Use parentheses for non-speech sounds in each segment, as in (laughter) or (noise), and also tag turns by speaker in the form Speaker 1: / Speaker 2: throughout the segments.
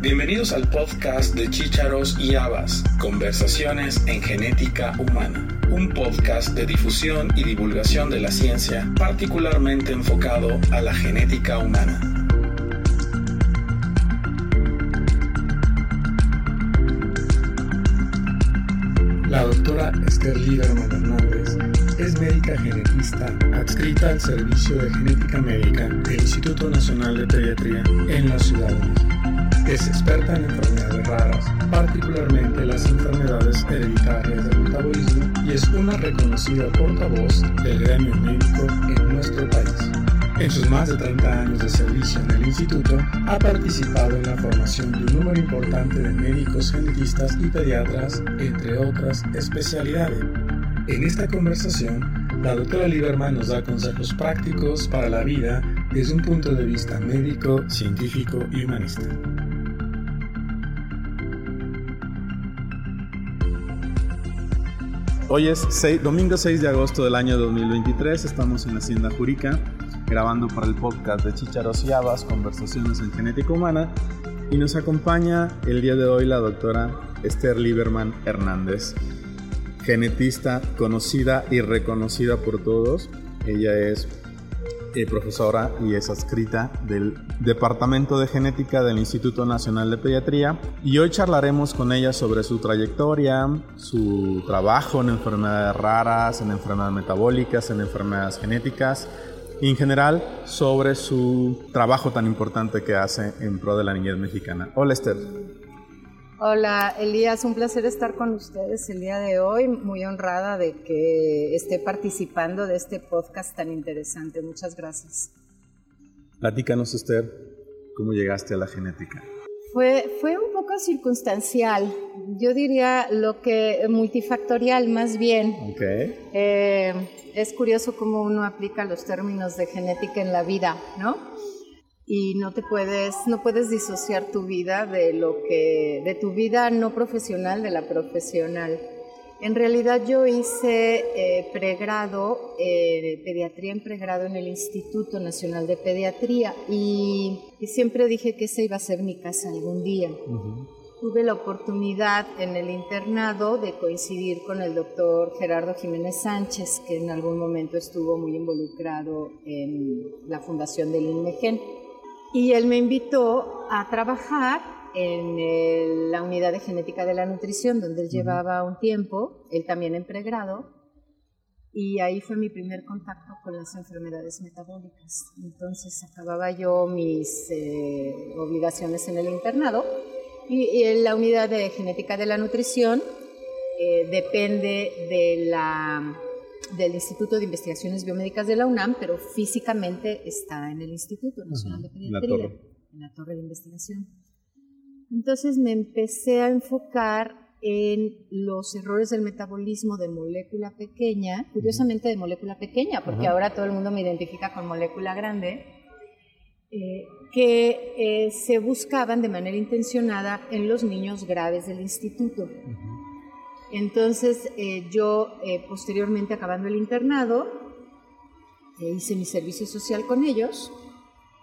Speaker 1: Bienvenidos al podcast de Chícharos y Habas, Conversaciones en Genética Humana, un podcast de difusión y divulgación de la ciencia particularmente enfocado a la genética humana. La doctora Esther Lieberman Hernández es médica genetista adscrita al Servicio de Genética Médica del Instituto Nacional de Pediatría en la Ciudad de México. Es experta en enfermedades raras, particularmente las enfermedades hereditarias del metabolismo, y es una reconocida portavoz del gremio médico en nuestro país. En sus más de 30 años de servicio en el instituto, ha participado en la formación de un número importante de médicos genetistas y pediatras, entre otras especialidades. En esta conversación, la doctora Lieberman nos da consejos prácticos para la vida desde un punto de vista médico, científico y humanista.
Speaker 2: Hoy es domingo 6 de agosto del año 2023, estamos en Hacienda Jurica grabando para el podcast de Chicharos y Habas, Conversaciones en Genética Humana, y nos acompaña el día de hoy la doctora Esther Lieberman Hernández, genetista conocida y reconocida por todos. Ella es eh, profesora y es adscrita del Departamento de Genética del Instituto Nacional de Pediatría y hoy charlaremos con ella sobre su trayectoria, su trabajo en enfermedades raras, en enfermedades metabólicas, en enfermedades genéticas y en general sobre su trabajo tan importante que hace en pro de la niñez mexicana. Hola Esther.
Speaker 3: Hola Elías, un placer estar con ustedes el día de hoy, muy honrada de que esté participando de este podcast tan interesante. Muchas gracias.
Speaker 2: Platícanos Esther, ¿cómo llegaste a la genética?
Speaker 3: Fue, fue un poco circunstancial, yo diría lo que multifactorial más bien.
Speaker 2: Okay.
Speaker 3: Eh, es curioso cómo uno aplica los términos de genética en la vida, ¿no? Y no te puedes no puedes disociar tu vida de lo que de tu vida no profesional de la profesional. En realidad yo hice eh, pregrado eh, pediatría en pregrado en el Instituto Nacional de Pediatría y, siempre dije que esa iba a ser mi casa algún día. Tuve la oportunidad en el internado de coincidir con el doctor Gerardo Jiménez Sánchez que en algún momento estuvo muy involucrado en la fundación del INMEGEN y él me invitó a trabajar en la unidad de genética de la nutrición, donde él llevaba un tiempo, él también en pregrado, y ahí fue mi primer contacto con las enfermedades metabólicas. Entonces acababa yo mis eh, obligaciones en el internado. Y, en la unidad de genética de la nutrición eh, depende de la del Instituto de Investigaciones Biomédicas de la UNAM, pero físicamente está en el Instituto Nacional de Pediatría, en la, torre. de investigación. Entonces me empecé a enfocar en los errores del metabolismo de molécula pequeña, curiosamente de molécula pequeña, porque ahora todo el mundo me identifica con molécula grande, eh, que eh, se buscaban de manera intencionada en los niños graves del instituto. Entonces eh, yo eh, posteriormente acabando el internado eh, hice mi servicio social con ellos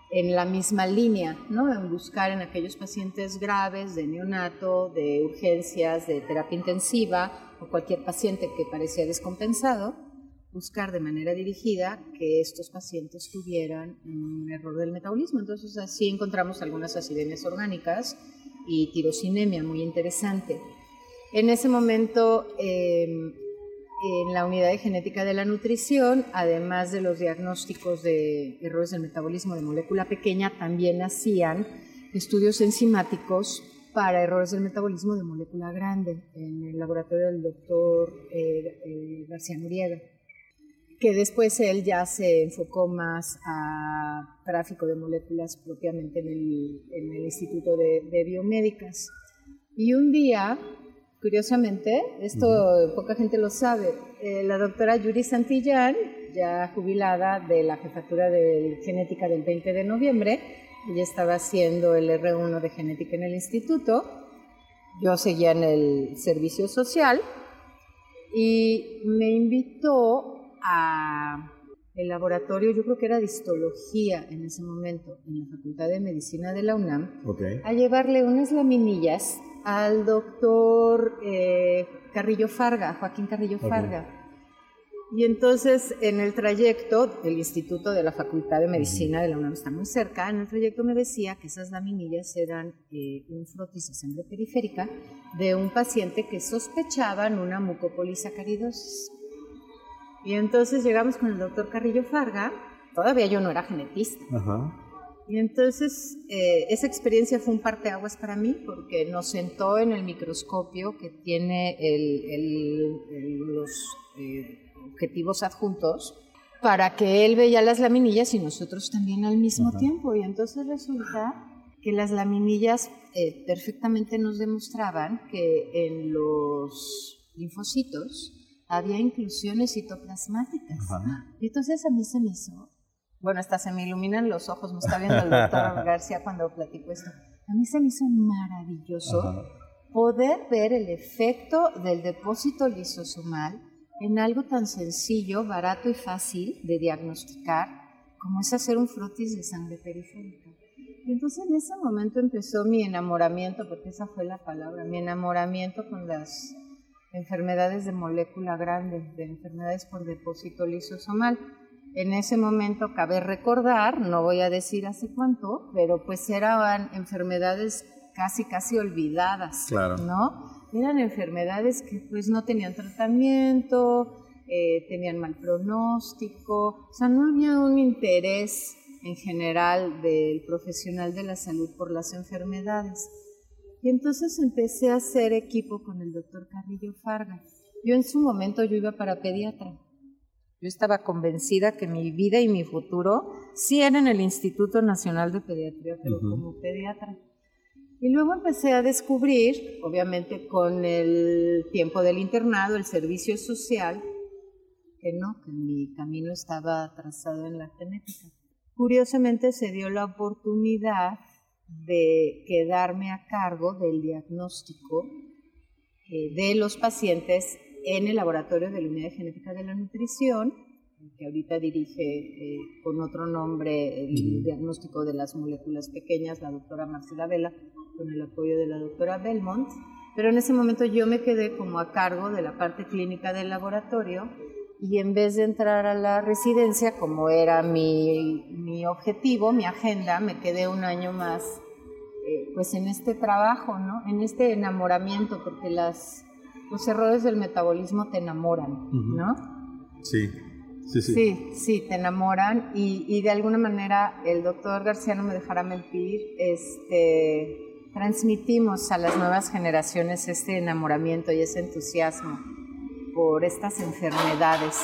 Speaker 3: en la misma línea, ¿no? en buscar en aquellos pacientes graves de neonato, de urgencias, de terapia intensiva o cualquier paciente que parecía descompensado, buscar de manera dirigida que estos pacientes tuvieran un error del metabolismo. Entonces así encontramos algunas acidemias orgánicas y tirosinemia muy interesante. En ese momento, em, en la unidad de genética de la nutrición, además de los diagnósticos de errores del metabolismo de molécula pequeña, también hacían estudios enzimáticos para errores del metabolismo de molécula grande en el laboratorio del doctor eh, eh, García Noriega, que después él ya se enfocó más a tráfico de moléculas propiamente en el, Instituto de, de Biomédicas. Y un día Curiosamente, esto poca gente lo sabe, eh, la doctora Yuri Santillán, ya jubilada de la jefatura de genética del 20 de noviembre, ella estaba haciendo el R1 de genética en el instituto, yo seguía en el servicio social y me invitó a el laboratorio, yo creo que era de histología en ese momento, en la Facultad de Medicina de la UNAM, a llevarle unas laminillas al doctor eh, Carrillo Farga, Joaquín Carrillo Farga. Y entonces en el trayecto, el Instituto de la Facultad de Medicina de la UNAM está muy cerca, en el trayecto me decía que esas laminillas eran eh, un frotis de sangre periférica de un paciente que sospechaban una mucopolisacaridosis. Y entonces llegamos con el doctor Carrillo Farga, todavía yo no era genetista. Y entonces eh, esa experiencia fue un parteaguas para mí porque nos sentó en el microscopio que tiene los eh, objetivos adjuntos para que él veía las laminillas y nosotros también al mismo tiempo. Y entonces resulta que las laminillas eh, perfectamente nos demostraban que en los linfocitos había inclusiones citoplasmáticas. Y entonces a mí se me hizo, bueno, hasta se me iluminan los ojos, me está viendo el (laughs) doctor García cuando platico esto. A mí se me hizo maravilloso poder ver el efecto del depósito lisosomal en algo tan sencillo, barato y fácil de diagnosticar como es hacer un frotis de sangre periférica. Y entonces en ese momento empezó mi enamoramiento, porque esa fue la palabra, mi enamoramiento con las enfermedades de molécula grande, de enfermedades por depósito lisosomal. En ese momento cabe recordar, no voy a decir hace cuánto, pero pues eran enfermedades casi casi olvidadas, ¿no? eran enfermedades que pues no tenían tratamiento, eh, tenían mal pronóstico, o sea, no había un interés en general del profesional de la salud por las enfermedades. Y entonces empecé a hacer equipo con el doctor Carrillo Farga. Yo en su momento yo iba para pediatra. Yo estaba convencida que mi vida y mi futuro sí era en el Instituto Nacional de Pediatría, pero como pediatra. Y luego empecé a descubrir, obviamente con el tiempo del internado, el servicio social, que no, que mi camino estaba trazado en la genética. Curiosamente se dio la oportunidad de quedarme a cargo del diagnóstico eh, de los pacientes en el laboratorio de la Unidad de Genética de la Nutrición, que ahorita dirige eh, con otro nombre el diagnóstico de las moléculas pequeñas, la doctora Marcela Vela, con el apoyo de la doctora Belmont, pero en ese momento yo me quedé como a cargo de la parte clínica del laboratorio y en vez de entrar a la residencia, como era mi, mi objetivo, mi agenda, me quedé un año más eh, pues en este trabajo, ¿no? en este enamoramiento, porque las, los errores del metabolismo te enamoran, ¿no?
Speaker 2: Sí. Sí, sí.
Speaker 3: sí, sí, te enamoran y, y, de alguna manera el doctor García no me dejará mentir, este, transmitimos a las nuevas generaciones este enamoramiento y ese entusiasmo por estas enfermedades.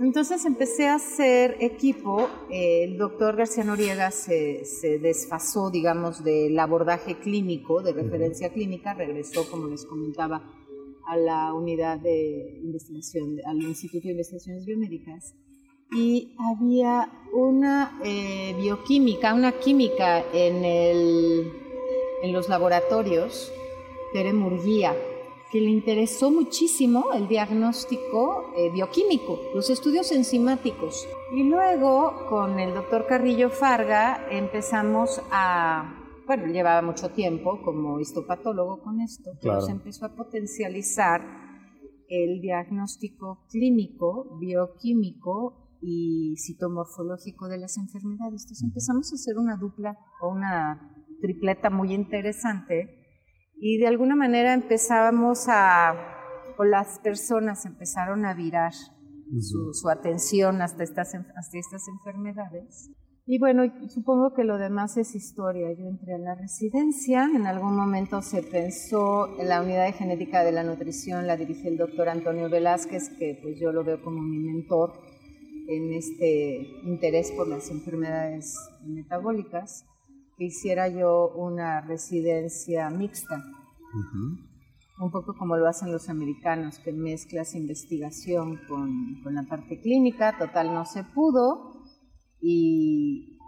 Speaker 3: Entonces empecé a hacer equipo, el doctor García Noriega se, se, desfasó, digamos, del abordaje clínico, de referencia clínica, regresó, como les comentaba, a la unidad de investigación, al Instituto de Investigaciones Biomédicas, y había una eh, bioquímica, una química en el en los laboratorios, Tere Murguía, que le interesó muchísimo el diagnóstico eh, bioquímico, los estudios enzimáticos. Y luego, con el doctor Carrillo Farga, empezamos a, bueno, llevaba mucho tiempo como histopatólogo con esto, pero se empezó a potencializar el diagnóstico clínico, bioquímico y citomorfológico de las enfermedades. Entonces empezamos a hacer una dupla o una tripleta muy interesante y de alguna manera empezábamos a, o las personas empezaron a virar su, atención hasta estas, hasta estas enfermedades. Y bueno, supongo que lo demás es historia. Yo entré a la residencia, en algún momento se pensó en la unidad de genética de la nutrición, la dirige el doctor Antonio Velázquez, que pues yo lo veo como mi mentor en este interés por las enfermedades metabólicas que hiciera yo una residencia mixta, un poco como lo hacen los americanos, que mezclas investigación con, con la parte clínica, total no se pudo, y,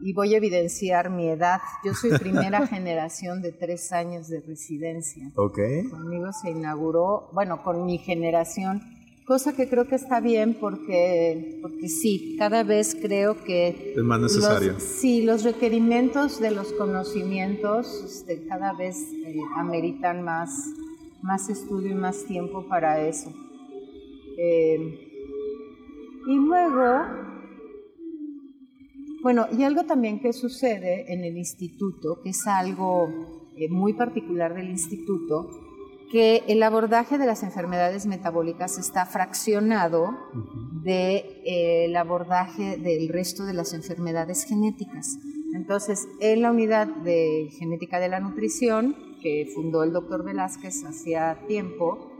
Speaker 3: y, voy a evidenciar mi edad. Yo soy primera (laughs) generación de tres años de residencia.
Speaker 2: Okay.
Speaker 3: Conmigo se inauguró, bueno, con mi generación cosa que creo que está bien porque, porque sí, cada vez creo que...
Speaker 2: Es más necesario.
Speaker 3: Los, sí, los requerimientos de los conocimientos este, cada vez eh, ameritan más, más estudio y más tiempo para eso. Eh, y luego, bueno, y algo también que sucede en el instituto, que es algo eh, muy particular del instituto, que el abordaje de las enfermedades metabólicas está fraccionado del de, abordaje del resto de las enfermedades genéticas. Entonces, en la unidad de genética de la nutrición, que fundó el doctor Velázquez hacía tiempo,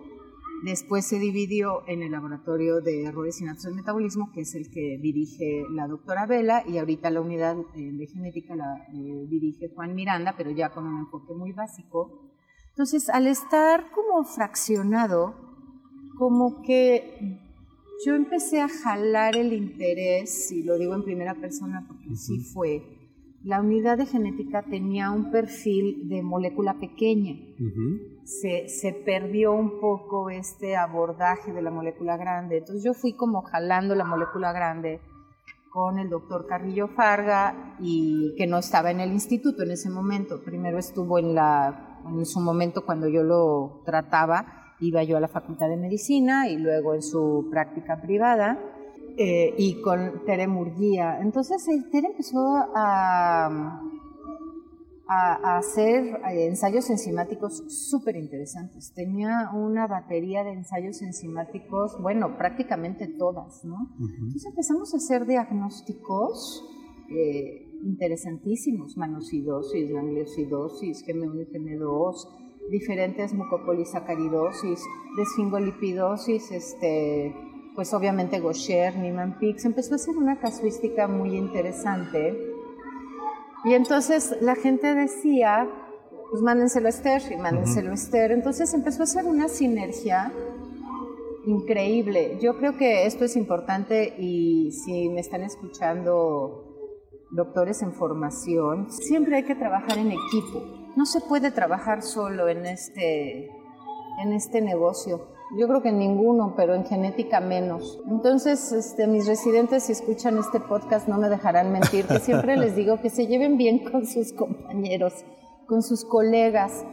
Speaker 3: después se dividió en el laboratorio de errores y del metabolismo, que es el que dirige la doctora Vela, y ahorita la unidad eh, de genética la eh, dirige Juan Miranda, pero ya con un enfoque muy básico. Entonces, al estar como fraccionado, como que yo empecé a jalar el interés, y lo digo en primera persona porque sí fue, la unidad de genética tenía un perfil de molécula pequeña. se, se, perdió un poco este abordaje de la molécula grande. Entonces yo fui como jalando la molécula grande con el doctor Carrillo Farga y que no estaba en el instituto en ese momento. Primero estuvo en la en su momento cuando yo lo trataba, iba yo a la Facultad de Medicina y luego en su práctica privada eh, y con Tere Murguía. Entonces eh, Tere empezó a, a, hacer eh, ensayos enzimáticos súper interesantes. Tenía una batería de ensayos enzimáticos, bueno, prácticamente todas, ¿no? Entonces empezamos a hacer diagnósticos interesantísimos, manosidosis, gangliosidosis, GM1 y GM2, diferentes mucopolisacaridosis, desfingolipidosis, este, pues obviamente Gaucher, Niemann-Pick, empezó a hacer una casuística muy interesante. Y entonces la gente decía, pues mándenselo a Esther y mándenselo a Esther. Entonces empezó a hacer una sinergia increíble. Yo creo que esto es importante y si me están escuchando doctores en formación, siempre hay que trabajar en equipo. No se puede trabajar solo en este, en este negocio. Yo creo que en ninguno, pero en genética menos. Entonces, este, mis residentes, si escuchan este podcast, no me dejarán mentir, que siempre les digo que se lleven bien con sus compañeros, con sus colegas,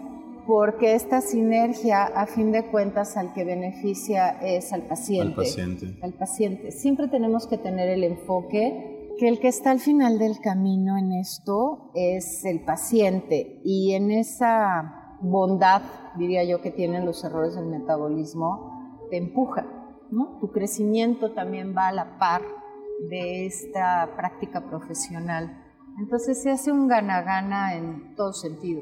Speaker 3: porque esta sinergia, a fin de cuentas, al que beneficia es al paciente.
Speaker 2: Al paciente.
Speaker 3: Al paciente. Siempre tenemos que tener el enfoque que el que está al final del camino en esto es el paciente y en esa bondad, diría yo, que tienen los errores del metabolismo, te empuja, ¿no? Tu crecimiento también va a la par de esta práctica profesional. Entonces se hace un gana-gana en todo sentido.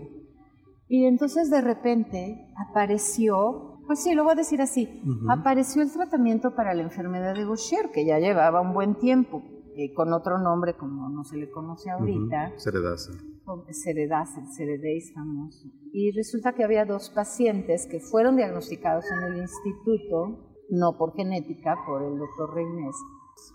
Speaker 3: Y entonces de repente apareció, pues sí, lo voy a decir así, apareció el tratamiento para la enfermedad de Gaucher, que ya llevaba un buen tiempo eh, con otro nombre como no se le conoce ahorita.
Speaker 2: Uh Ceredase.
Speaker 3: Ceredase, Ceredeis famoso. Y resulta que había dos pacientes que fueron diagnosticados en el instituto, no por genética, por el doctor Reynés.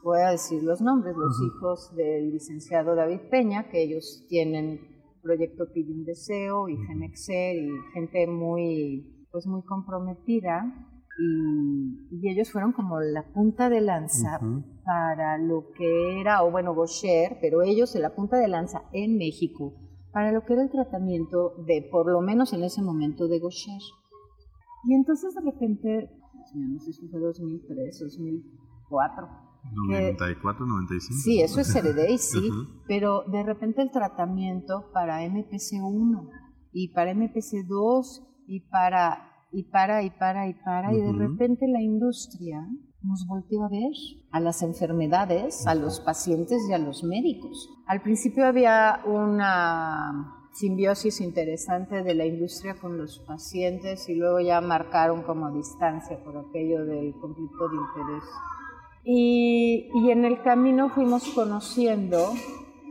Speaker 3: Voy a decir los nombres, los hijos del licenciado David Peña, que ellos tienen proyecto Pide un Deseo y Genexer y gente muy, pues muy comprometida y, ellos fueron como la punta de lanza para lo que era, o bueno, Gaucher, pero ellos en la punta de lanza en México, para lo que era el tratamiento de, por lo menos en ese momento, de Gaucher. Y entonces de repente, no sé si fue 2003, 2004.
Speaker 2: 94, 95.
Speaker 3: Sí, eso es y sí, pero de repente el tratamiento para MPC1 y para MPC2 y para y para y para y para y de repente la industria nos volteó a ver a las enfermedades, a los pacientes y a los médicos. Al principio había una simbiosis interesante de la industria con los pacientes y luego ya marcaron como distancia por aquello del conflicto de interés. Y, y en el camino fuimos conociendo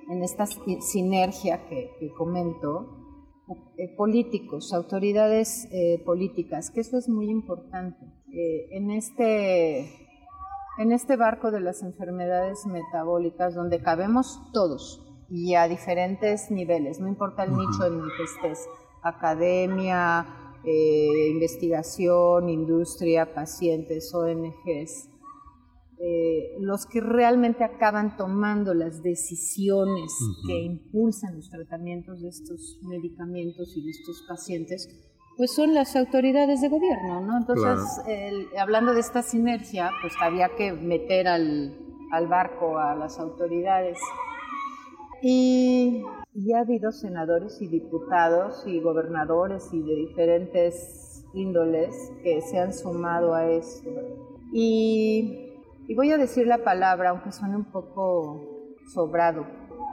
Speaker 3: en esta sinergia que, que comento, eh, políticos, autoridades eh, políticas, que eso es muy importante. Eh, en, este, en este barco de las enfermedades metabólicas, donde cabemos todos y a diferentes niveles, no importa el nicho en el que estés, academia, investigación, industria, pacientes, ONGs, eh, los que realmente acaban tomando las decisiones que impulsan los tratamientos de estos medicamentos y de estos pacientes, pues son las autoridades de gobierno, ¿no? Entonces, hablando de esta sinergia, pues había que meter al, al barco a las autoridades. Y, ya ha habido senadores y diputados y gobernadores y de diferentes índoles que se han sumado a esto. Y, y voy a decir la palabra, aunque suene un poco sobrado.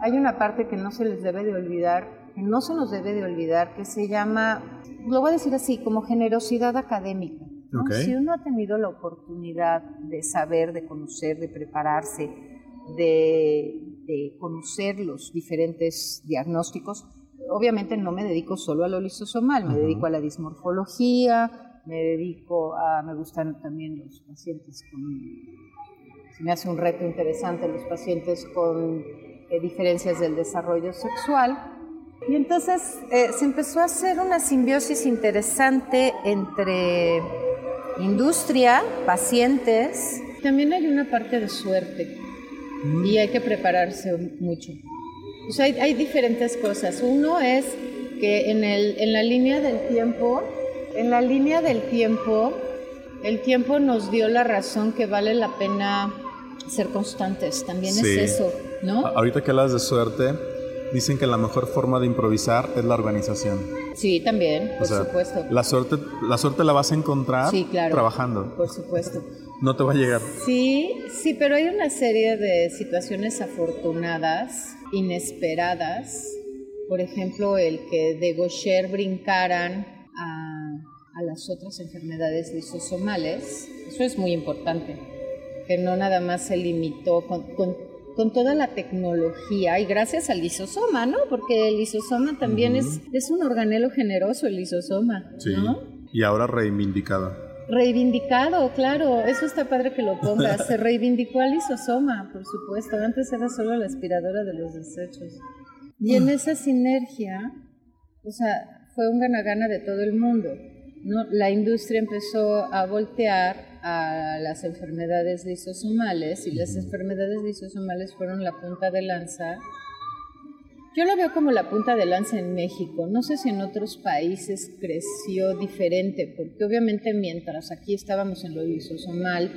Speaker 3: Hay una parte que no se les debe de olvidar, que no se nos debe de olvidar, que se llama, lo voy a decir así, como generosidad académica. Si uno ha tenido la oportunidad de saber, de conocer, de prepararse, de, conocer los diferentes diagnósticos, obviamente no me dedico solo a lo lisosomal, me dedico a la dismorfología, me dedico a, me gustan también los pacientes con, se me hace un reto interesante los pacientes con eh, diferencias del desarrollo sexual. Y entonces eh, se empezó a hacer una simbiosis interesante entre industria, pacientes. También hay una parte de suerte y hay que prepararse mucho. hay, diferentes cosas. Uno es que en, el, en la línea del tiempo, en la línea del tiempo, el tiempo nos dio la razón que vale la pena ser constantes. También es eso, ¿no?
Speaker 2: Ahorita que hablas de suerte, dicen que la mejor forma de improvisar es la organización.
Speaker 3: Sí, también, por supuesto.
Speaker 2: La suerte, la suerte la vas a encontrar trabajando.
Speaker 3: Por supuesto.
Speaker 2: No te va a llegar.
Speaker 3: Sí, sí, pero hay una serie de situaciones afortunadas, inesperadas. Por ejemplo, el que de Gaucher brincaran a, a las otras enfermedades lisosomales. Eso es muy importante. Que no nada más se limitó con, con con toda la tecnología y gracias al lisosoma, ¿no? Porque el lisosoma también es, es un organelo generoso, el lisosoma, sí.
Speaker 2: Y ahora reivindicado.
Speaker 3: Reivindicado, claro, eso está padre que lo pongas. (laughs) Se reivindicó al lisosoma, por supuesto. Antes era solo la aspiradora de los desechos. Y en esa sinergia, o sea, fue un gana-gana de todo el mundo. ¿No? La industria empezó a voltear a las enfermedades lisosomales y las enfermedades lisosomales fueron la punta de lanza. Yo lo veo como la punta de lanza en México. No sé si en otros países creció diferente, porque obviamente mientras aquí estábamos en lo lisosomal,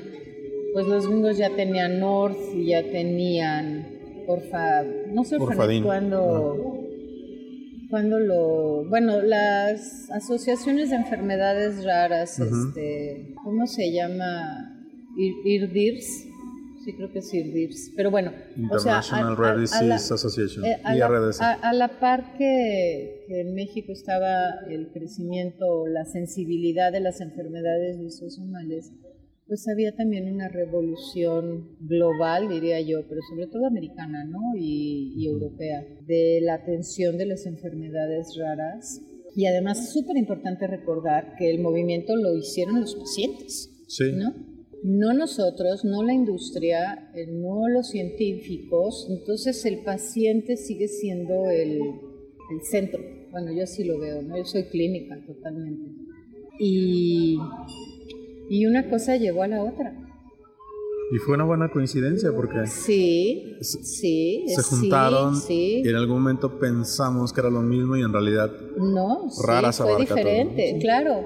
Speaker 3: pues los gringos ya tenían North y ya tenían porfa, no sé cuándo cuando lo, bueno, las asociaciones de enfermedades raras, este, ¿cómo se llama? IRDIRS, sí creo que es IRDIRS, pero bueno,
Speaker 2: International Rare Disease Association, eh, a,
Speaker 3: la, a, la, par que, que, en México estaba el crecimiento, la sensibilidad de las enfermedades lisosomales, pues había también una revolución global, diría yo, pero sobre todo americana ¿no? y, europea, de la atención de las enfermedades raras. Y además súper importante recordar que el movimiento lo hicieron los pacientes, sí. ¿no? No nosotros, no la industria, eh, no los científicos. Entonces el paciente sigue siendo el, el centro. Bueno, yo así lo veo, ¿no? Yo soy clínica totalmente. Y y una cosa llevó a la otra.
Speaker 2: Y fue una buena coincidencia porque
Speaker 3: sí, sí,
Speaker 2: se juntaron y en algún momento pensamos que era lo mismo y en realidad
Speaker 3: no, raras sí, fue diferente, claro.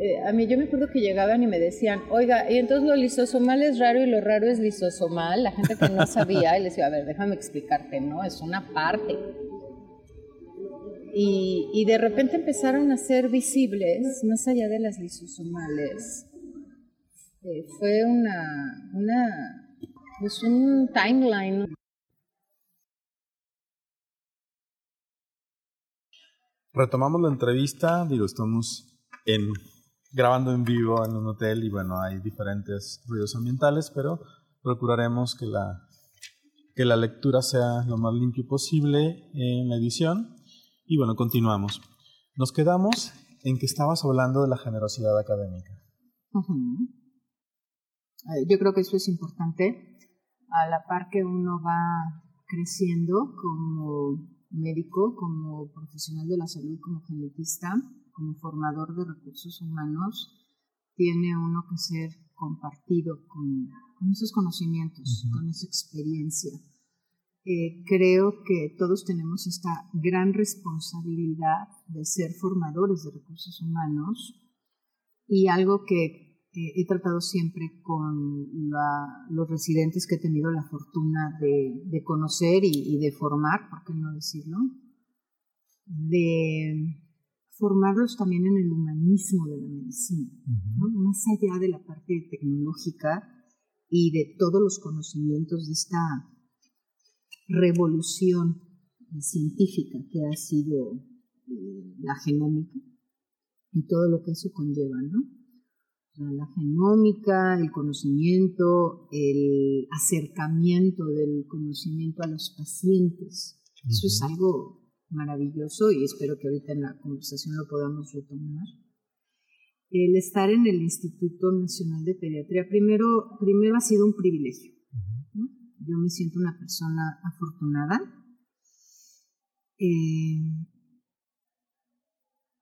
Speaker 3: Eh, a mí yo me acuerdo que llegaban y me decían, oiga, y entonces lo lisosomal es raro y lo raro es lisosomal. La gente que no sabía y les decía, a ver, déjame explicarte, no, es una parte. Y, y de repente empezaron a ser visibles, más allá de las lisosomales, eh, fue una, una, pues un timeline.
Speaker 2: Retomamos la entrevista, digo, estamos en, grabando en vivo en un hotel y bueno, hay diferentes ruidos ambientales, pero procuraremos que la, que la lectura sea lo más limpio posible en la edición. Y bueno, continuamos. Nos quedamos en que estabas hablando de la generosidad académica.
Speaker 3: Eh, yo creo que eso es importante. A la par que uno va creciendo como médico, como profesional de la salud, como genetista, como formador de recursos humanos tiene uno que ser compartido con, esos conocimientos, con esa experiencia. Eh, creo que todos tenemos esta gran responsabilidad de ser formadores de recursos humanos y algo que he tratado siempre con los residentes que he tenido la fortuna de, conocer y, de formar, ¿por qué no decirlo? De formarlos también en el humanismo de la medicina, más allá de la parte tecnológica y de todos los conocimientos de esta revolución científica que ha sido eh, la genómica y todo lo que eso conlleva, ¿no? La genómica, el conocimiento, el acercamiento del conocimiento a los pacientes. Eso es algo maravilloso y espero que ahorita en la conversación lo podamos retomar. El estar en el Instituto Nacional de Pediatría, primero, primero ha sido un privilegio. Yo me siento una persona afortunada. Eh,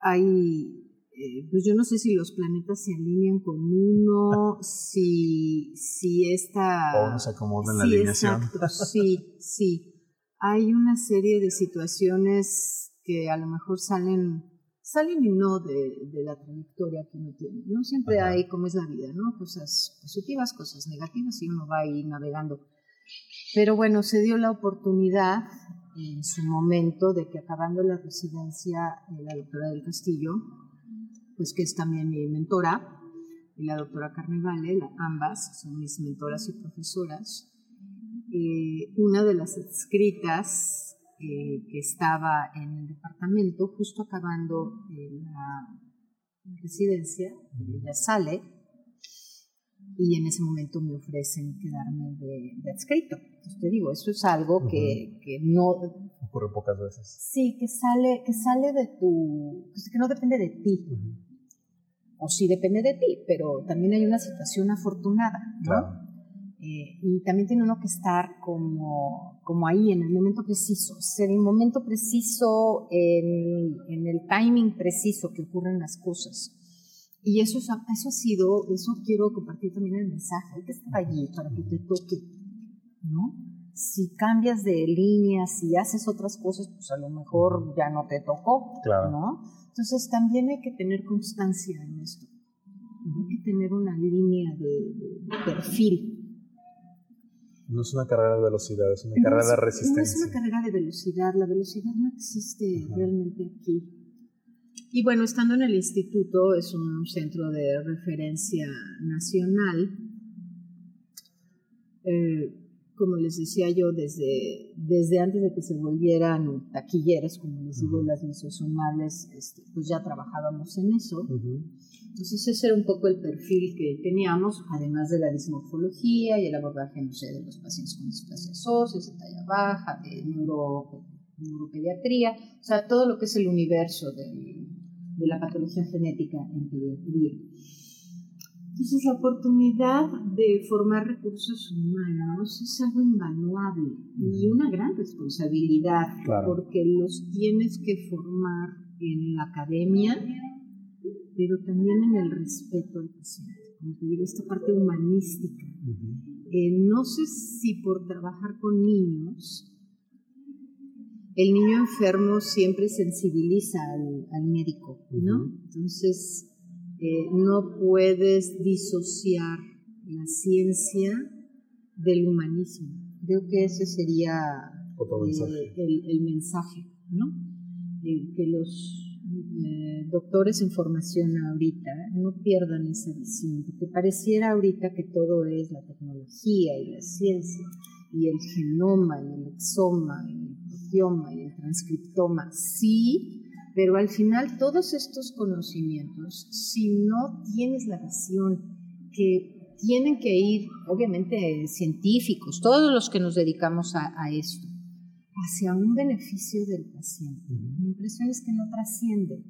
Speaker 3: hay eh, pues yo no sé si los planetas se alinean con uno, (laughs) si, si esta...
Speaker 2: O no se acomodan en la alineación.
Speaker 3: Exacto, sí, sí. Hay una serie de situaciones que a lo mejor salen, salen y no de, de la trayectoria que uno tiene, ¿no? Siempre hay, como es la vida, ¿no? Cosas positivas, cosas negativas y uno va ahí navegando. Pero bueno, se dio la oportunidad en su momento de que acabando la residencia, la doctora del Castillo, pues que es también mi mentora, y la doctora Carnevale, ambas son mis mentoras y profesoras. Eh, una de las escritas eh, que estaba en el departamento, justo acabando la, residencia, ella sale y en ese momento me ofrecen quedarme de, adscrito. Entonces te digo, eso es algo que, que, no...
Speaker 2: Ocurre pocas veces.
Speaker 3: Sí, que sale, que sale de tu... que no depende de ti o sí depende de ti, pero también hay una situación afortunada, ¿no? Eh, y también tiene uno que estar como, como ahí en el momento preciso, en el momento preciso, en, en, el timing preciso que ocurren las cosas. Y eso, eso ha sido, eso quiero compartir también el mensaje, hay que estar allí para que te toque, ¿no? Si cambias de línea, si haces otras cosas, pues a lo mejor ya no te tocó, claro. ¿no? Entonces también hay que tener constancia en esto. Hay que tener una línea de, perfil.
Speaker 2: No es una carrera de velocidad, es una carrera de resistencia. No
Speaker 3: es una carrera de velocidad, la velocidad no existe realmente aquí. Y bueno, estando en el instituto, es un centro de referencia nacional. Eh, como les decía yo, desde, desde antes de que se volvieran taquilleras, como les digo, las lisosomables, este, pues ya trabajábamos en eso. Entonces ese era un poco el perfil que teníamos, además de la dismorfología y el abordaje, no sé, de los pacientes con displasias óseas, de talla baja, de neuro, neuropediatría, o sea, todo lo que es el universo de, de la patología genética en pediatría. Entonces la oportunidad de formar recursos humanos es algo invaluable y una gran responsabilidad porque los tienes que formar en la academia, pero también en el respeto al paciente. Como te digo, esta parte humanística. Eh, no sé si por trabajar con niños, el niño enfermo siempre sensibiliza al, médico, ¿no? Entonces, eh, no puedes disociar la ciencia del humanismo. Creo que ese sería eh, el, mensaje, ¿no? que los eh, doctores en formación ahorita no pierdan esa visión, porque pareciera ahorita que todo es la tecnología y la ciencia, y el genoma, y el exoma, y el proteoma, y el transcriptoma. Sí, pero al final todos estos conocimientos, si no tienes la visión que tienen que ir, obviamente científicos, todos los que nos dedicamos a, esto, hacia un beneficio del paciente. Mi impresión es que no trasciende,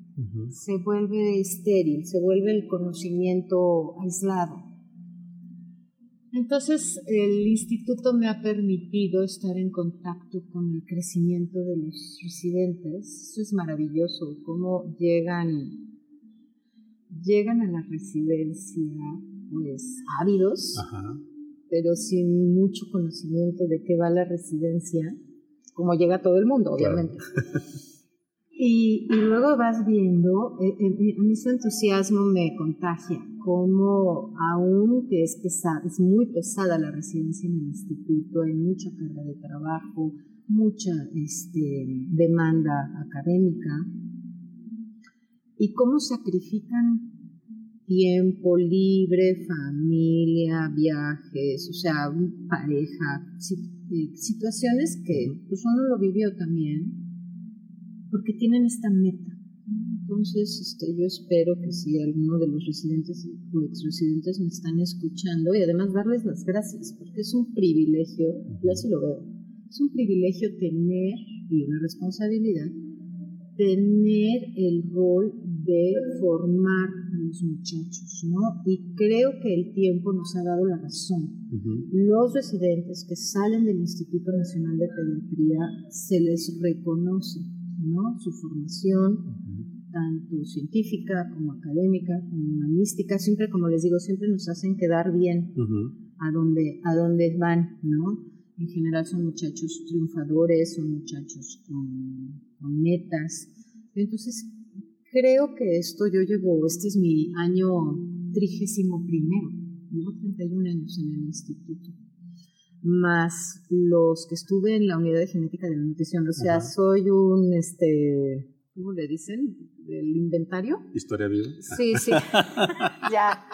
Speaker 3: se vuelve estéril, se vuelve el conocimiento aislado. Entonces, el instituto me ha permitido estar en contacto con el crecimiento de los residentes. Eso es maravilloso, cómo llegan llegan a la residencia pues ávidos, pero sin mucho conocimiento de qué va la residencia, como llega todo el mundo, obviamente. (laughs) Y, luego vas viendo, eh, eh, a mí su entusiasmo me contagia, como aún que es pesada, es muy pesada la residencia en el instituto, hay mucha carga de trabajo, mucha este, demanda académica, y cómo sacrifican tiempo libre, familia, viajes, o sea, pareja, eh, situaciones que pues uno lo vivió también porque tienen esta meta. Entonces, este, yo espero que si alguno de los residentes o ex residentes me están escuchando y además darles las gracias, porque es un privilegio, yo así lo veo, es un privilegio tener y una responsabilidad tener el rol de formar a los muchachos, ¿no? Y creo que el tiempo nos ha dado la razón. Los residentes que salen del Instituto Nacional de Pediatría se les reconoce ¿no? Su formación, tanto científica como académica, como humanística, siempre, como les digo, siempre nos hacen quedar bien a, donde, a dónde van, ¿no? En general son muchachos triunfadores, son muchachos con, con metas. Entonces, creo que esto yo llevo, este es mi año trigésimo primero, llevo 31 años en el instituto más los que estuve en la unidad de genética de la nutrición. O sea, soy un, este, ¿cómo le dicen? ¿El inventario?
Speaker 2: ¿Historia viva?
Speaker 3: Sí, sí. (laughs) ya,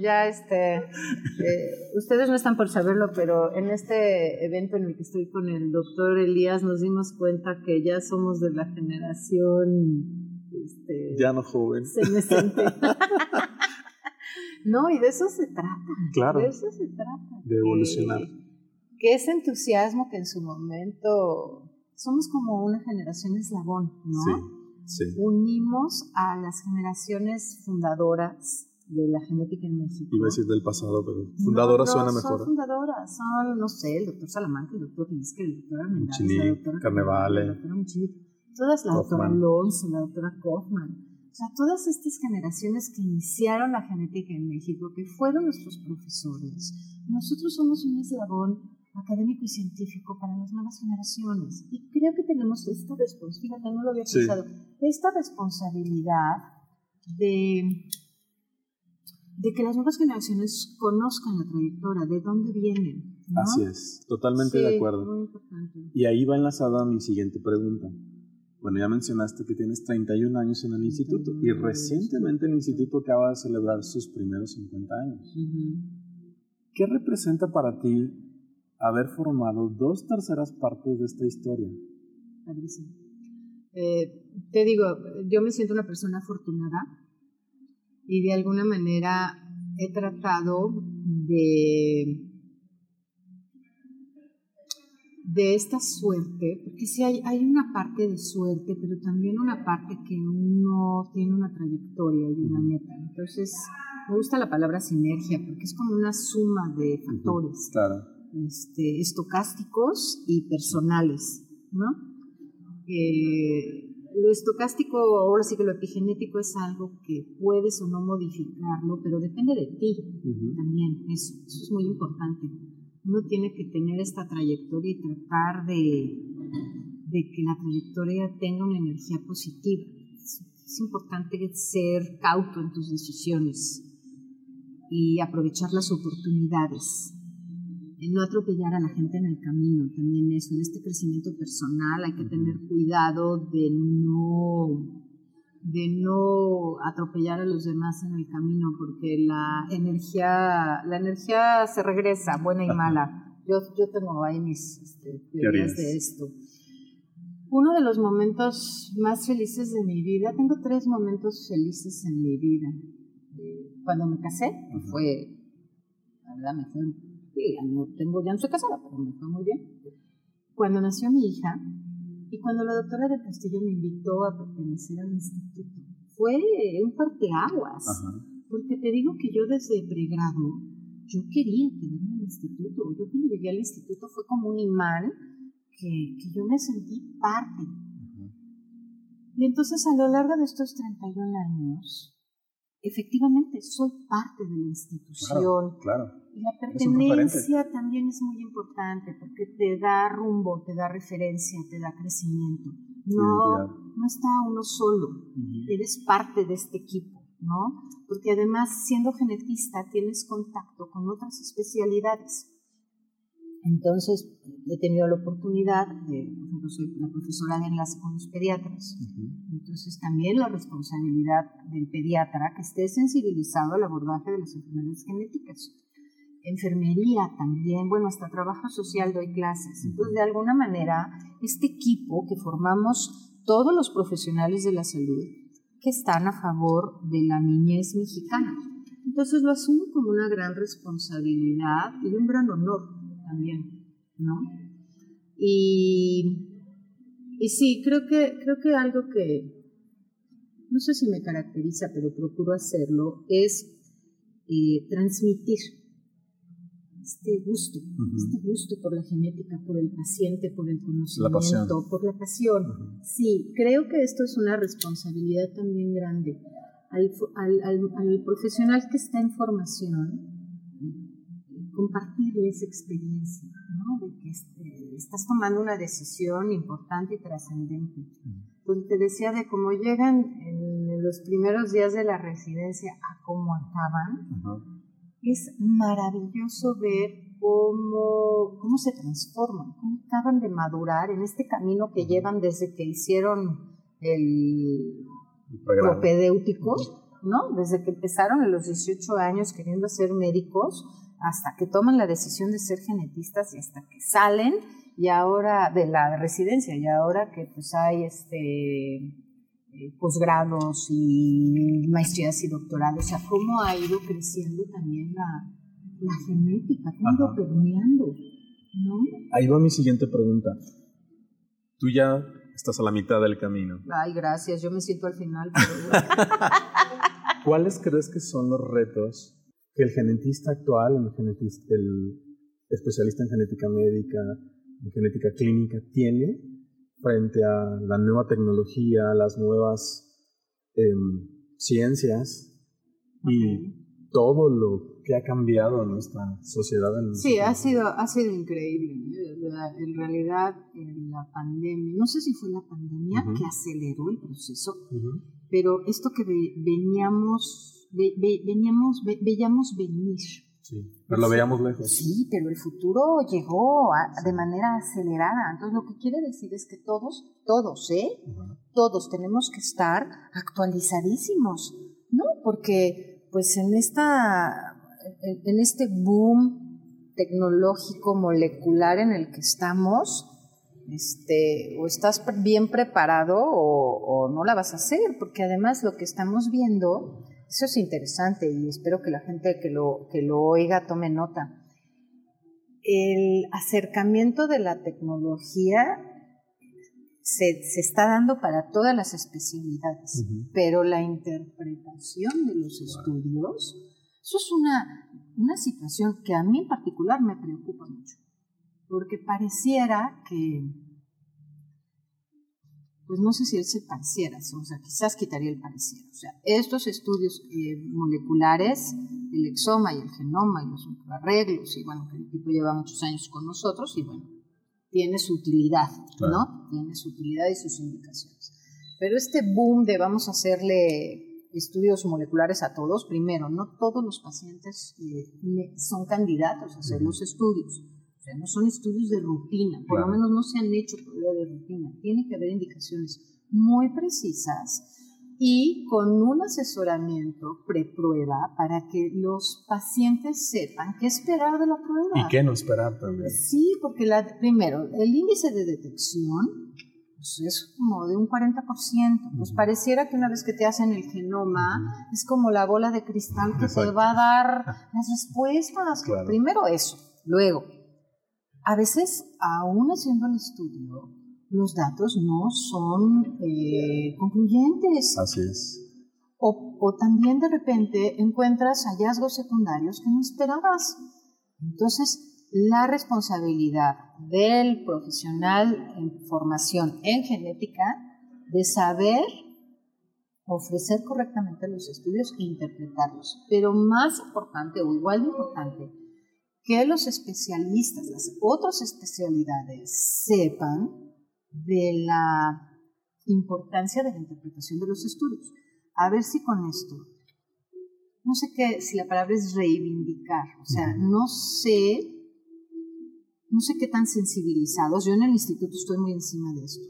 Speaker 3: ya, este, eh, ustedes no están por saberlo, pero en este evento en el que estoy con el doctor Elías nos dimos cuenta que ya somos de la generación, este,
Speaker 2: ya no joven. (laughs)
Speaker 3: no, y de eso se trata.
Speaker 2: Claro.
Speaker 3: De eso se trata.
Speaker 2: De evolucionar
Speaker 3: que ese entusiasmo que en su momento somos como una generación eslabón, ¿no?
Speaker 2: Sí, sí.
Speaker 3: Unimos a las generaciones fundadoras de la genética en México.
Speaker 2: Iba a decir del pasado, pero fundadoras suena mejor.
Speaker 3: Son fundadoras, son, no sé, el doctor Salamanca, el doctor Liske, el doctor Armendáriz,
Speaker 2: la doctora Carnevale,
Speaker 3: la doctora todas, la doctora Alonso, la doctora Kaufman. O sea, todas estas generaciones que iniciaron la genética en México, que fueron nuestros profesores, nosotros somos un eslabón académico y científico para las nuevas generaciones. Y creo que tenemos esta responsabilidad, no lo había pensado, esta responsabilidad de, de que las nuevas generaciones conozcan la trayectoria, de dónde vienen.
Speaker 2: Así es, totalmente de acuerdo.
Speaker 3: Muy importante.
Speaker 2: Y ahí va enlazada mi siguiente pregunta. Bueno, ya mencionaste que tienes 31 años en el instituto y recientemente el instituto acaba de celebrar sus primeros 50 años. ¿Qué representa para ti haber formado dos terceras partes de esta historia.
Speaker 3: Eh, te digo, yo me siento una persona afortunada y de alguna manera he tratado de de esta suerte, porque sí hay, hay una parte de suerte, pero también una parte que uno tiene una trayectoria y una meta. Entonces, me gusta la palabra sinergia, porque es como una suma de factores.
Speaker 2: Claro
Speaker 3: este, estocásticos y personales, ¿no? Eh, lo estocástico, ahora sí que lo epigenético es algo que puedes o no modificarlo, pero depende de ti también, eso, eso es muy importante. Uno tiene que tener esta trayectoria y tratar de, de que la trayectoria tenga una energía positiva. es importante ser cauto en tus decisiones y aprovechar las oportunidades no atropellar a la gente en el camino, también eso, en este crecimiento personal hay que tener cuidado de no de no atropellar a los demás en el camino porque la energía la energía se regresa buena y mala. Yo, yo tengo ahí mis este, teorías de esto. Uno de los momentos más felices de mi vida tengo tres momentos felices en mi vida. Eh, cuando me casé fue la verdad me fue ya no tengo, ya no estoy casada, pero me fue muy bien. Cuando nació mi hija y cuando la doctora del Castillo me invitó a pertenecer al instituto, fue un parteaguas. Porque te digo que yo desde pregrado, yo quería quedarme en el instituto. Yo cuando llegué al instituto fue como un imán que, que yo me sentí parte. Y entonces a lo largo de estos 31 años, efectivamente soy parte de la institución.
Speaker 2: Claro,
Speaker 3: Y la pertenencia también es muy importante porque te da rumbo, te da referencia, te da crecimiento. No, no está uno solo, eres parte de este equipo, ¿no? Porque además, siendo genetista, tienes contacto con otras especialidades. Entonces, he tenido la oportunidad de, por ejemplo, soy la profesora de enlace con los pediatras. Entonces, también la responsabilidad del pediatra que esté sensibilizado al abordaje de las enfermedades genéticas. Enfermería también, bueno, hasta trabajo social doy clases. Entonces, de alguna manera, este equipo que formamos todos los profesionales de la salud que están a favor de la niñez mexicana. Entonces lo asumo como una gran responsabilidad y un gran honor también, ¿no? Y, y sí, creo que, creo que algo que, no sé si me caracteriza, pero procuro hacerlo, es eh, transmitir este gusto, este gusto por la genética, por el paciente, por el conocimiento, por la pasión. Sí, creo que esto es una responsabilidad también grande. Al, al, al profesional que está en formación, compartirle esa experiencia, ¿no? De que este, estás tomando una decisión importante y trascendente. Entonces te decía de cómo llegan en los primeros días de la residencia a cómo acaban. Es maravilloso ver cómo, cómo se transforman, cómo acaban de madurar en este camino que llevan desde que hicieron el propedéutico, ¿no? Desde que empezaron a los 18 años queriendo ser médicos, hasta que toman la decisión de ser genetistas y hasta que salen y ahora de la residencia y ahora que pues hay este eh, posgrados y maestrías y doctorados, o sea, cómo ha ido creciendo también la, la genética, cómo ha ido permeando, ¿no?
Speaker 2: Ahí va mi siguiente pregunta. Tú ya estás a la mitad del camino.
Speaker 3: Ay, gracias, yo me siento al final. Pero... (laughs) (laughs)
Speaker 2: ¿Cuáles crees que son los retos que el genetista actual, el, especialista en genética médica, en genética clínica, tiene frente a la nueva tecnología, las nuevas em, ciencias y todo lo que ha cambiado en nuestra sociedad.
Speaker 3: sí, ha sido, ha sido increíble. En realidad, la pandemia, no sé si fue la pandemia que aceleró el proceso, pero esto que veníamos veníamos, veíamos venir.
Speaker 2: Sí, pero lo veíamos lejos.
Speaker 3: Sí, pero el futuro llegó de manera acelerada. Entonces, lo que quiere decir es que todos, todos, ¿eh? Todos tenemos que estar actualizadísimos, ¿no? Porque, pues, en esta, en este boom tecnológico molecular en el que estamos, este, o estás bien preparado o, o no la vas a hacer, porque además lo que estamos viendo eso es interesante y espero que la gente que lo, que lo oiga tome nota. El acercamiento de la tecnología se, se está dando para todas las especialidades, pero la interpretación de los estudios, eso es una, una situación que a mí en particular me preocupa mucho, porque pareciera que pues no sé si él se pareciera, o sea, quizás quitaría el pareciera. O sea, estos estudios eh, moleculares, el exoma y el genoma y los arreglos, y bueno, que el equipo lleva muchos años con nosotros, y bueno, tiene su utilidad, ¿no? Tiene su utilidad y sus indicaciones. Pero este boom de vamos a hacerle estudios moleculares a todos, primero, no todos los pacientes eh, son candidatos a hacer los estudios sea, no son estudios de rutina, por lo menos no se han hecho todavía de rutina. Tiene que haber indicaciones muy precisas y con un asesoramiento preprueba para que los pacientes sepan qué esperar de la prueba.
Speaker 2: Y qué no esperar también.
Speaker 3: Sí, porque la, primero, el índice de detección pues, es como de un 40%. Pues pareciera que una vez que te hacen el genoma, es como la bola de cristal que te va a dar (laughs) las respuestas. Primero eso, luego a veces, aún haciendo el estudio, los datos no son eh, concluyentes.
Speaker 2: Así es.
Speaker 3: O, o, también de repente encuentras hallazgos secundarios que no esperabas. Entonces, la responsabilidad del profesional en formación en genética de saber ofrecer correctamente los estudios e interpretarlos. Pero más importante o igual de importante, que los especialistas, las otras especialidades sepan de la importancia de la interpretación de los estudios. A ver si con esto, no sé qué, si la palabra es reivindicar, o sea, no sé, no sé qué tan sensibilizados, yo en el instituto estoy muy encima de esto,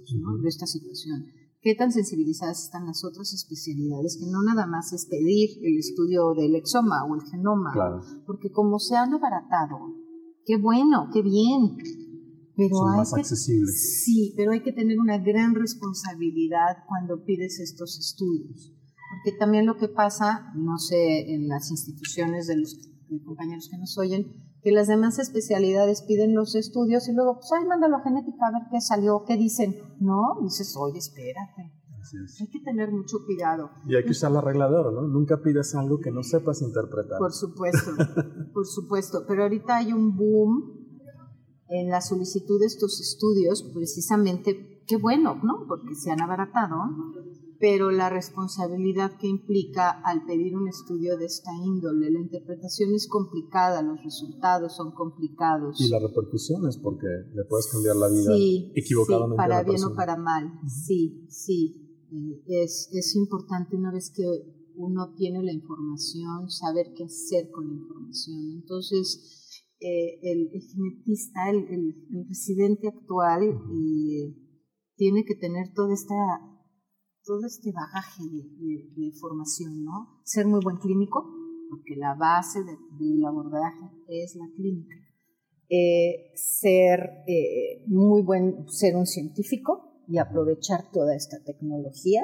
Speaker 3: de esta situación qué tan sensibilizadas están las otras especialidades, que no nada más es pedir el estudio del exoma o el genoma, porque como se han abaratado, qué bueno, qué bien. Pero
Speaker 2: Son
Speaker 3: hay
Speaker 2: más
Speaker 3: que,
Speaker 2: accesibles.
Speaker 3: Sí, pero hay que tener una gran responsabilidad cuando pides estos estudios. Porque también lo que pasa, no sé, en las instituciones de los compañeros que nos oyen, que las demás especialidades piden los estudios y luego, pues, ay, mándalo a genética a ver qué salió, qué dicen. No, dices, oye, espérate. Hay que tener mucho cuidado.
Speaker 2: Y hay que usar la regla de oro, ¿no? Nunca pides algo que no sepas interpretar.
Speaker 3: Por supuesto, por supuesto. Pero ahorita hay un boom en la solicitud de estos estudios, precisamente, qué bueno, ¿no? Porque se han abaratado pero la responsabilidad que implica al pedir un estudio de esta índole. La interpretación es complicada, los resultados son complicados.
Speaker 2: Y las repercusiones, porque le puedes cambiar la vida
Speaker 3: sí,
Speaker 2: equivocadamente.
Speaker 3: Sí, para
Speaker 2: a la
Speaker 3: bien
Speaker 2: persona.
Speaker 3: o para mal, sí, sí. Eh, es, es importante una vez que uno tiene la información, saber qué hacer con la información. Entonces, eh, el, el, genetista, el, el, el residente actual, eh, tiene que tener toda esta todo este bagaje de, de, de, formación, ¿no? Ser muy buen clínico, porque la base de, del abordaje es la clínica. Eh, ser eh, muy buen, ser un científico y aprovechar toda esta tecnología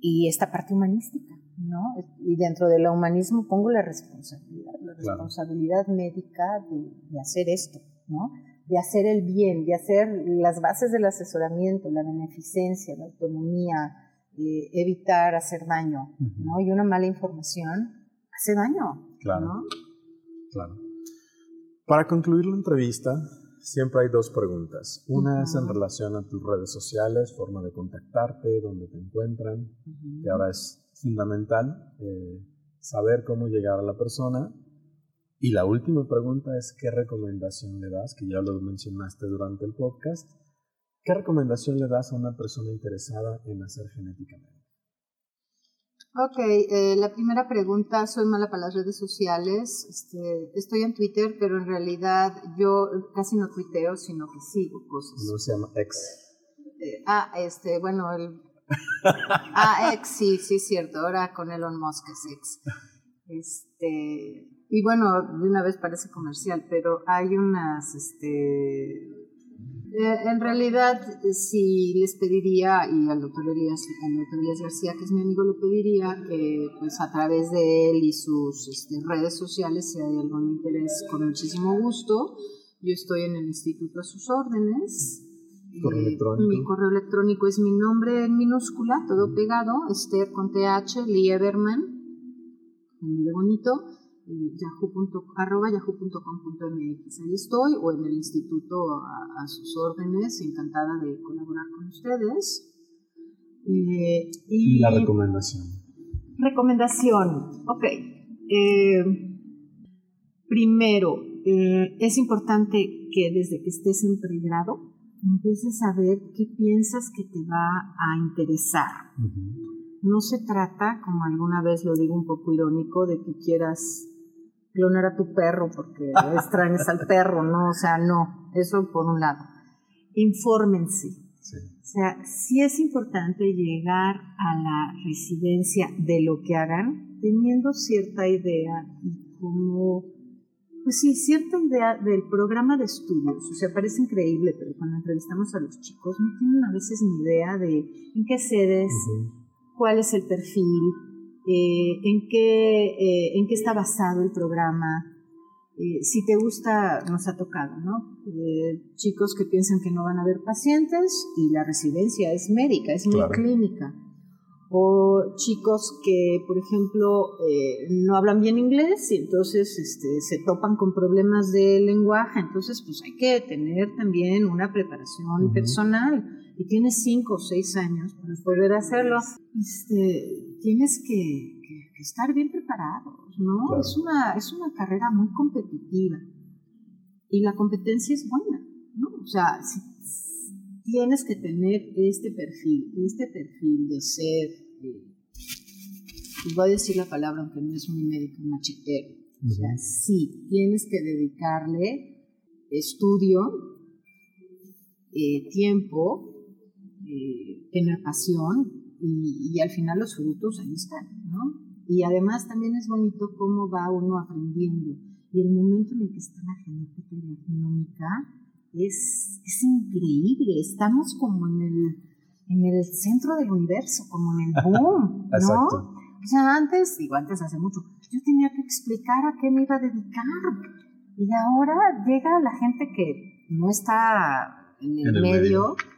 Speaker 3: y esta parte humanística, ¿no? Y dentro del humanismo pongo la responsabilidad, la responsabilidad claro. médica de, de hacer esto, ¿no? De hacer el bien, de hacer las bases del asesoramiento, la beneficencia, la autonomía, eh, evitar hacer daño, uh -huh. ¿no? Y una mala información hace daño,
Speaker 2: claro,
Speaker 3: ¿no?
Speaker 2: Claro. Para concluir la entrevista, siempre hay dos preguntas. Una uh -huh. es en relación a tus redes sociales, forma de contactarte, dónde te encuentran, uh -huh. que ahora es fundamental eh, saber cómo llegar a la persona y la última pregunta es, ¿qué recomendación le das? Que ya lo mencionaste durante el podcast. ¿Qué recomendación le das a una persona interesada en hacer genética médica?
Speaker 3: Ok, eh, la primera pregunta, soy mala para las redes sociales, este, estoy en Twitter, pero en realidad yo casi no tuiteo, sino que sigo cosas.
Speaker 2: No se llama ex.
Speaker 3: Eh, ah, este, bueno, el... (laughs) ah, ex, sí, sí, es cierto, ahora con Elon Musk es ex. Este, y bueno, de una vez parece comercial, pero hay unas, este, eh, en realidad sí les pediría, y al doctor, Elías, al doctor Elías García, que es mi amigo, le pediría que pues a través de él y sus este, redes sociales, si hay algún interés, con muchísimo gusto. Yo estoy en el instituto a sus órdenes.
Speaker 2: Correo
Speaker 3: Eh,
Speaker 2: electrónico.
Speaker 3: mi correo electrónico es mi nombre en minúscula, todo pegado, Esther con TH, Lieberman, de bonito, yahoo.com.mx. Ahí estoy, o en el instituto a, a, sus órdenes, encantada de colaborar con ustedes. Eh, y,
Speaker 2: Y la recomendación.
Speaker 3: Recomendación, ok. Eh, primero, eh, es importante que desde que estés en pregrado empieces a ver qué piensas que te va a interesar. No se trata, como alguna vez lo digo un poco irónico, de que quieras clonar a tu perro porque (laughs) extrañas al perro, ¿no? O sea, no, eso por un lado. Infórmense.
Speaker 2: Sí.
Speaker 3: O sea, sí es importante llegar a la residencia de lo que hagan teniendo cierta idea y como, pues sí, cierta idea del programa de estudios. O sea, parece increíble, pero cuando entrevistamos a los chicos no tienen a veces ni idea de en qué sedes,
Speaker 2: Ujú.
Speaker 3: cuál es el perfil, eh, en, qué, eh, en qué está basado el programa. Eh, si te gusta, nos ha tocado, ¿no? Eh, chicos que piensan que no van a haber pacientes y la residencia es médica, es muy
Speaker 2: Claro.
Speaker 3: clínica. o chicos que, por ejemplo, eh, no hablan bien inglés y entonces este, se topan con problemas de lenguaje, entonces pues hay que tener también una preparación personal y tienes cinco o seis años para poder hacerlo. Este, tienes que, estar bien preparado, ¿no? Es, una, es una carrera muy competitiva y la competencia es buena, ¿no? O sea, si, tienes que tener este perfil, este perfil de ser, eh, voy a decir la palabra aunque no es muy médico, machetero. O sea, sí, tienes que dedicarle estudio, eh, tiempo, eh, tener pasión y, y, al final los frutos ahí están, ¿no? Y además también es bonito cómo va uno aprendiendo. Y el momento en el que está la genética y la genómica, es, es increíble, estamos como en el, en el centro del universo, como en el (laughs) boom, ¿no? O sea, antes, digo antes hace mucho, yo tenía que explicar a qué me iba a dedicar. Y ahora llega la gente que no está en el, medio, te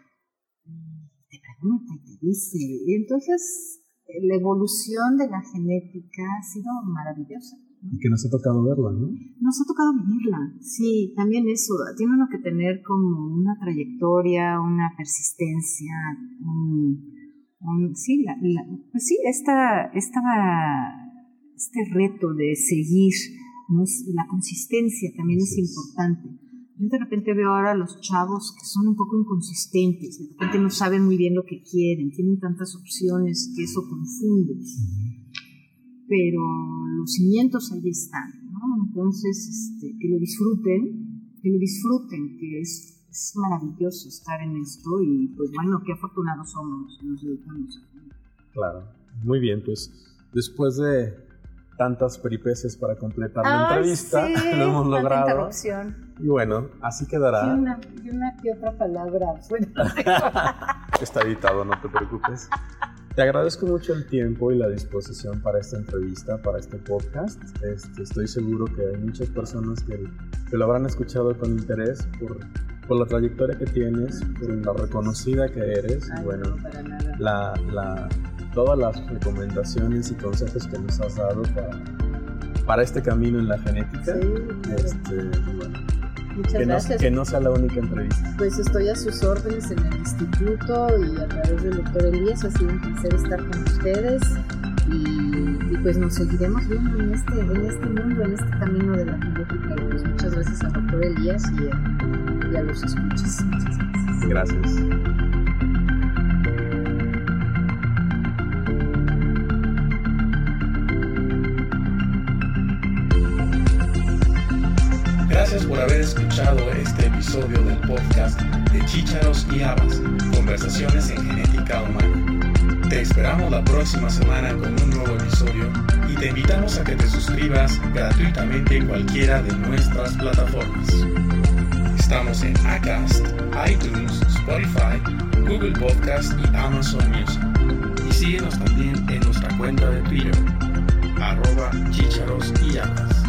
Speaker 3: te dice. Y entonces, la evolución de la genética ha sido maravillosa.
Speaker 2: Y que nos ha tocado verla, ¿no?
Speaker 3: Nos ha tocado vivirla, sí, también eso. Tiene uno que tener como una trayectoria, una persistencia, un, sí, pues sí, esta, esta, este reto de seguir, ¿no? la consistencia también es importante. Yo de repente veo ahora a los chavos que son un poco inconsistentes, de repente no saben muy bien lo que quieren, tienen tantas opciones que eso confunde pero los cimientos ahí están, ¿no? Entonces, este, que lo disfruten, que lo disfruten, que es, es, maravilloso estar en esto y pues bueno, qué afortunados somos los que nos dedicamos a
Speaker 2: Claro, muy bien, pues después de tantas peripecias para completar la entrevista, (laughs) lo hemos logrado. Y bueno, así quedará.
Speaker 3: Y una, y una que otra palabra. (laughs)
Speaker 2: Está editado, no te preocupes. Te agradezco mucho el tiempo y la disposición para esta entrevista, para este podcast. Este, estoy seguro que hay muchas personas que, que lo habrán escuchado con interés por, por, la trayectoria que tienes, por la reconocida que eres. bueno, la, la, todas las recomendaciones y consejos que nos has dado para, para este camino en la genética. Este,
Speaker 3: Muchas
Speaker 2: que
Speaker 3: gracias.
Speaker 2: No, que no sea la única entrevista.
Speaker 3: Pues estoy a sus órdenes en el instituto y a través del doctor Elías. Ha sido un placer estar con ustedes y, y, pues nos seguiremos viendo en este, en este mundo, en este camino de la. Y pues muchas gracias al doctor Elías y a, y a los escuchas. Muchas gracias.
Speaker 2: Gracias.
Speaker 1: Haber escuchado este episodio del podcast de Chícharos y Habas, Conversaciones en Genética Humana. Te esperamos la próxima semana con un nuevo episodio y te invitamos a que te suscribas gratuitamente en cualquiera de nuestras plataformas. Estamos en Acast, iTunes, Spotify, Google Podcast y Amazon Music. Y síguenos también en nuestra cuenta de Twitter, arroba chícharos y habas.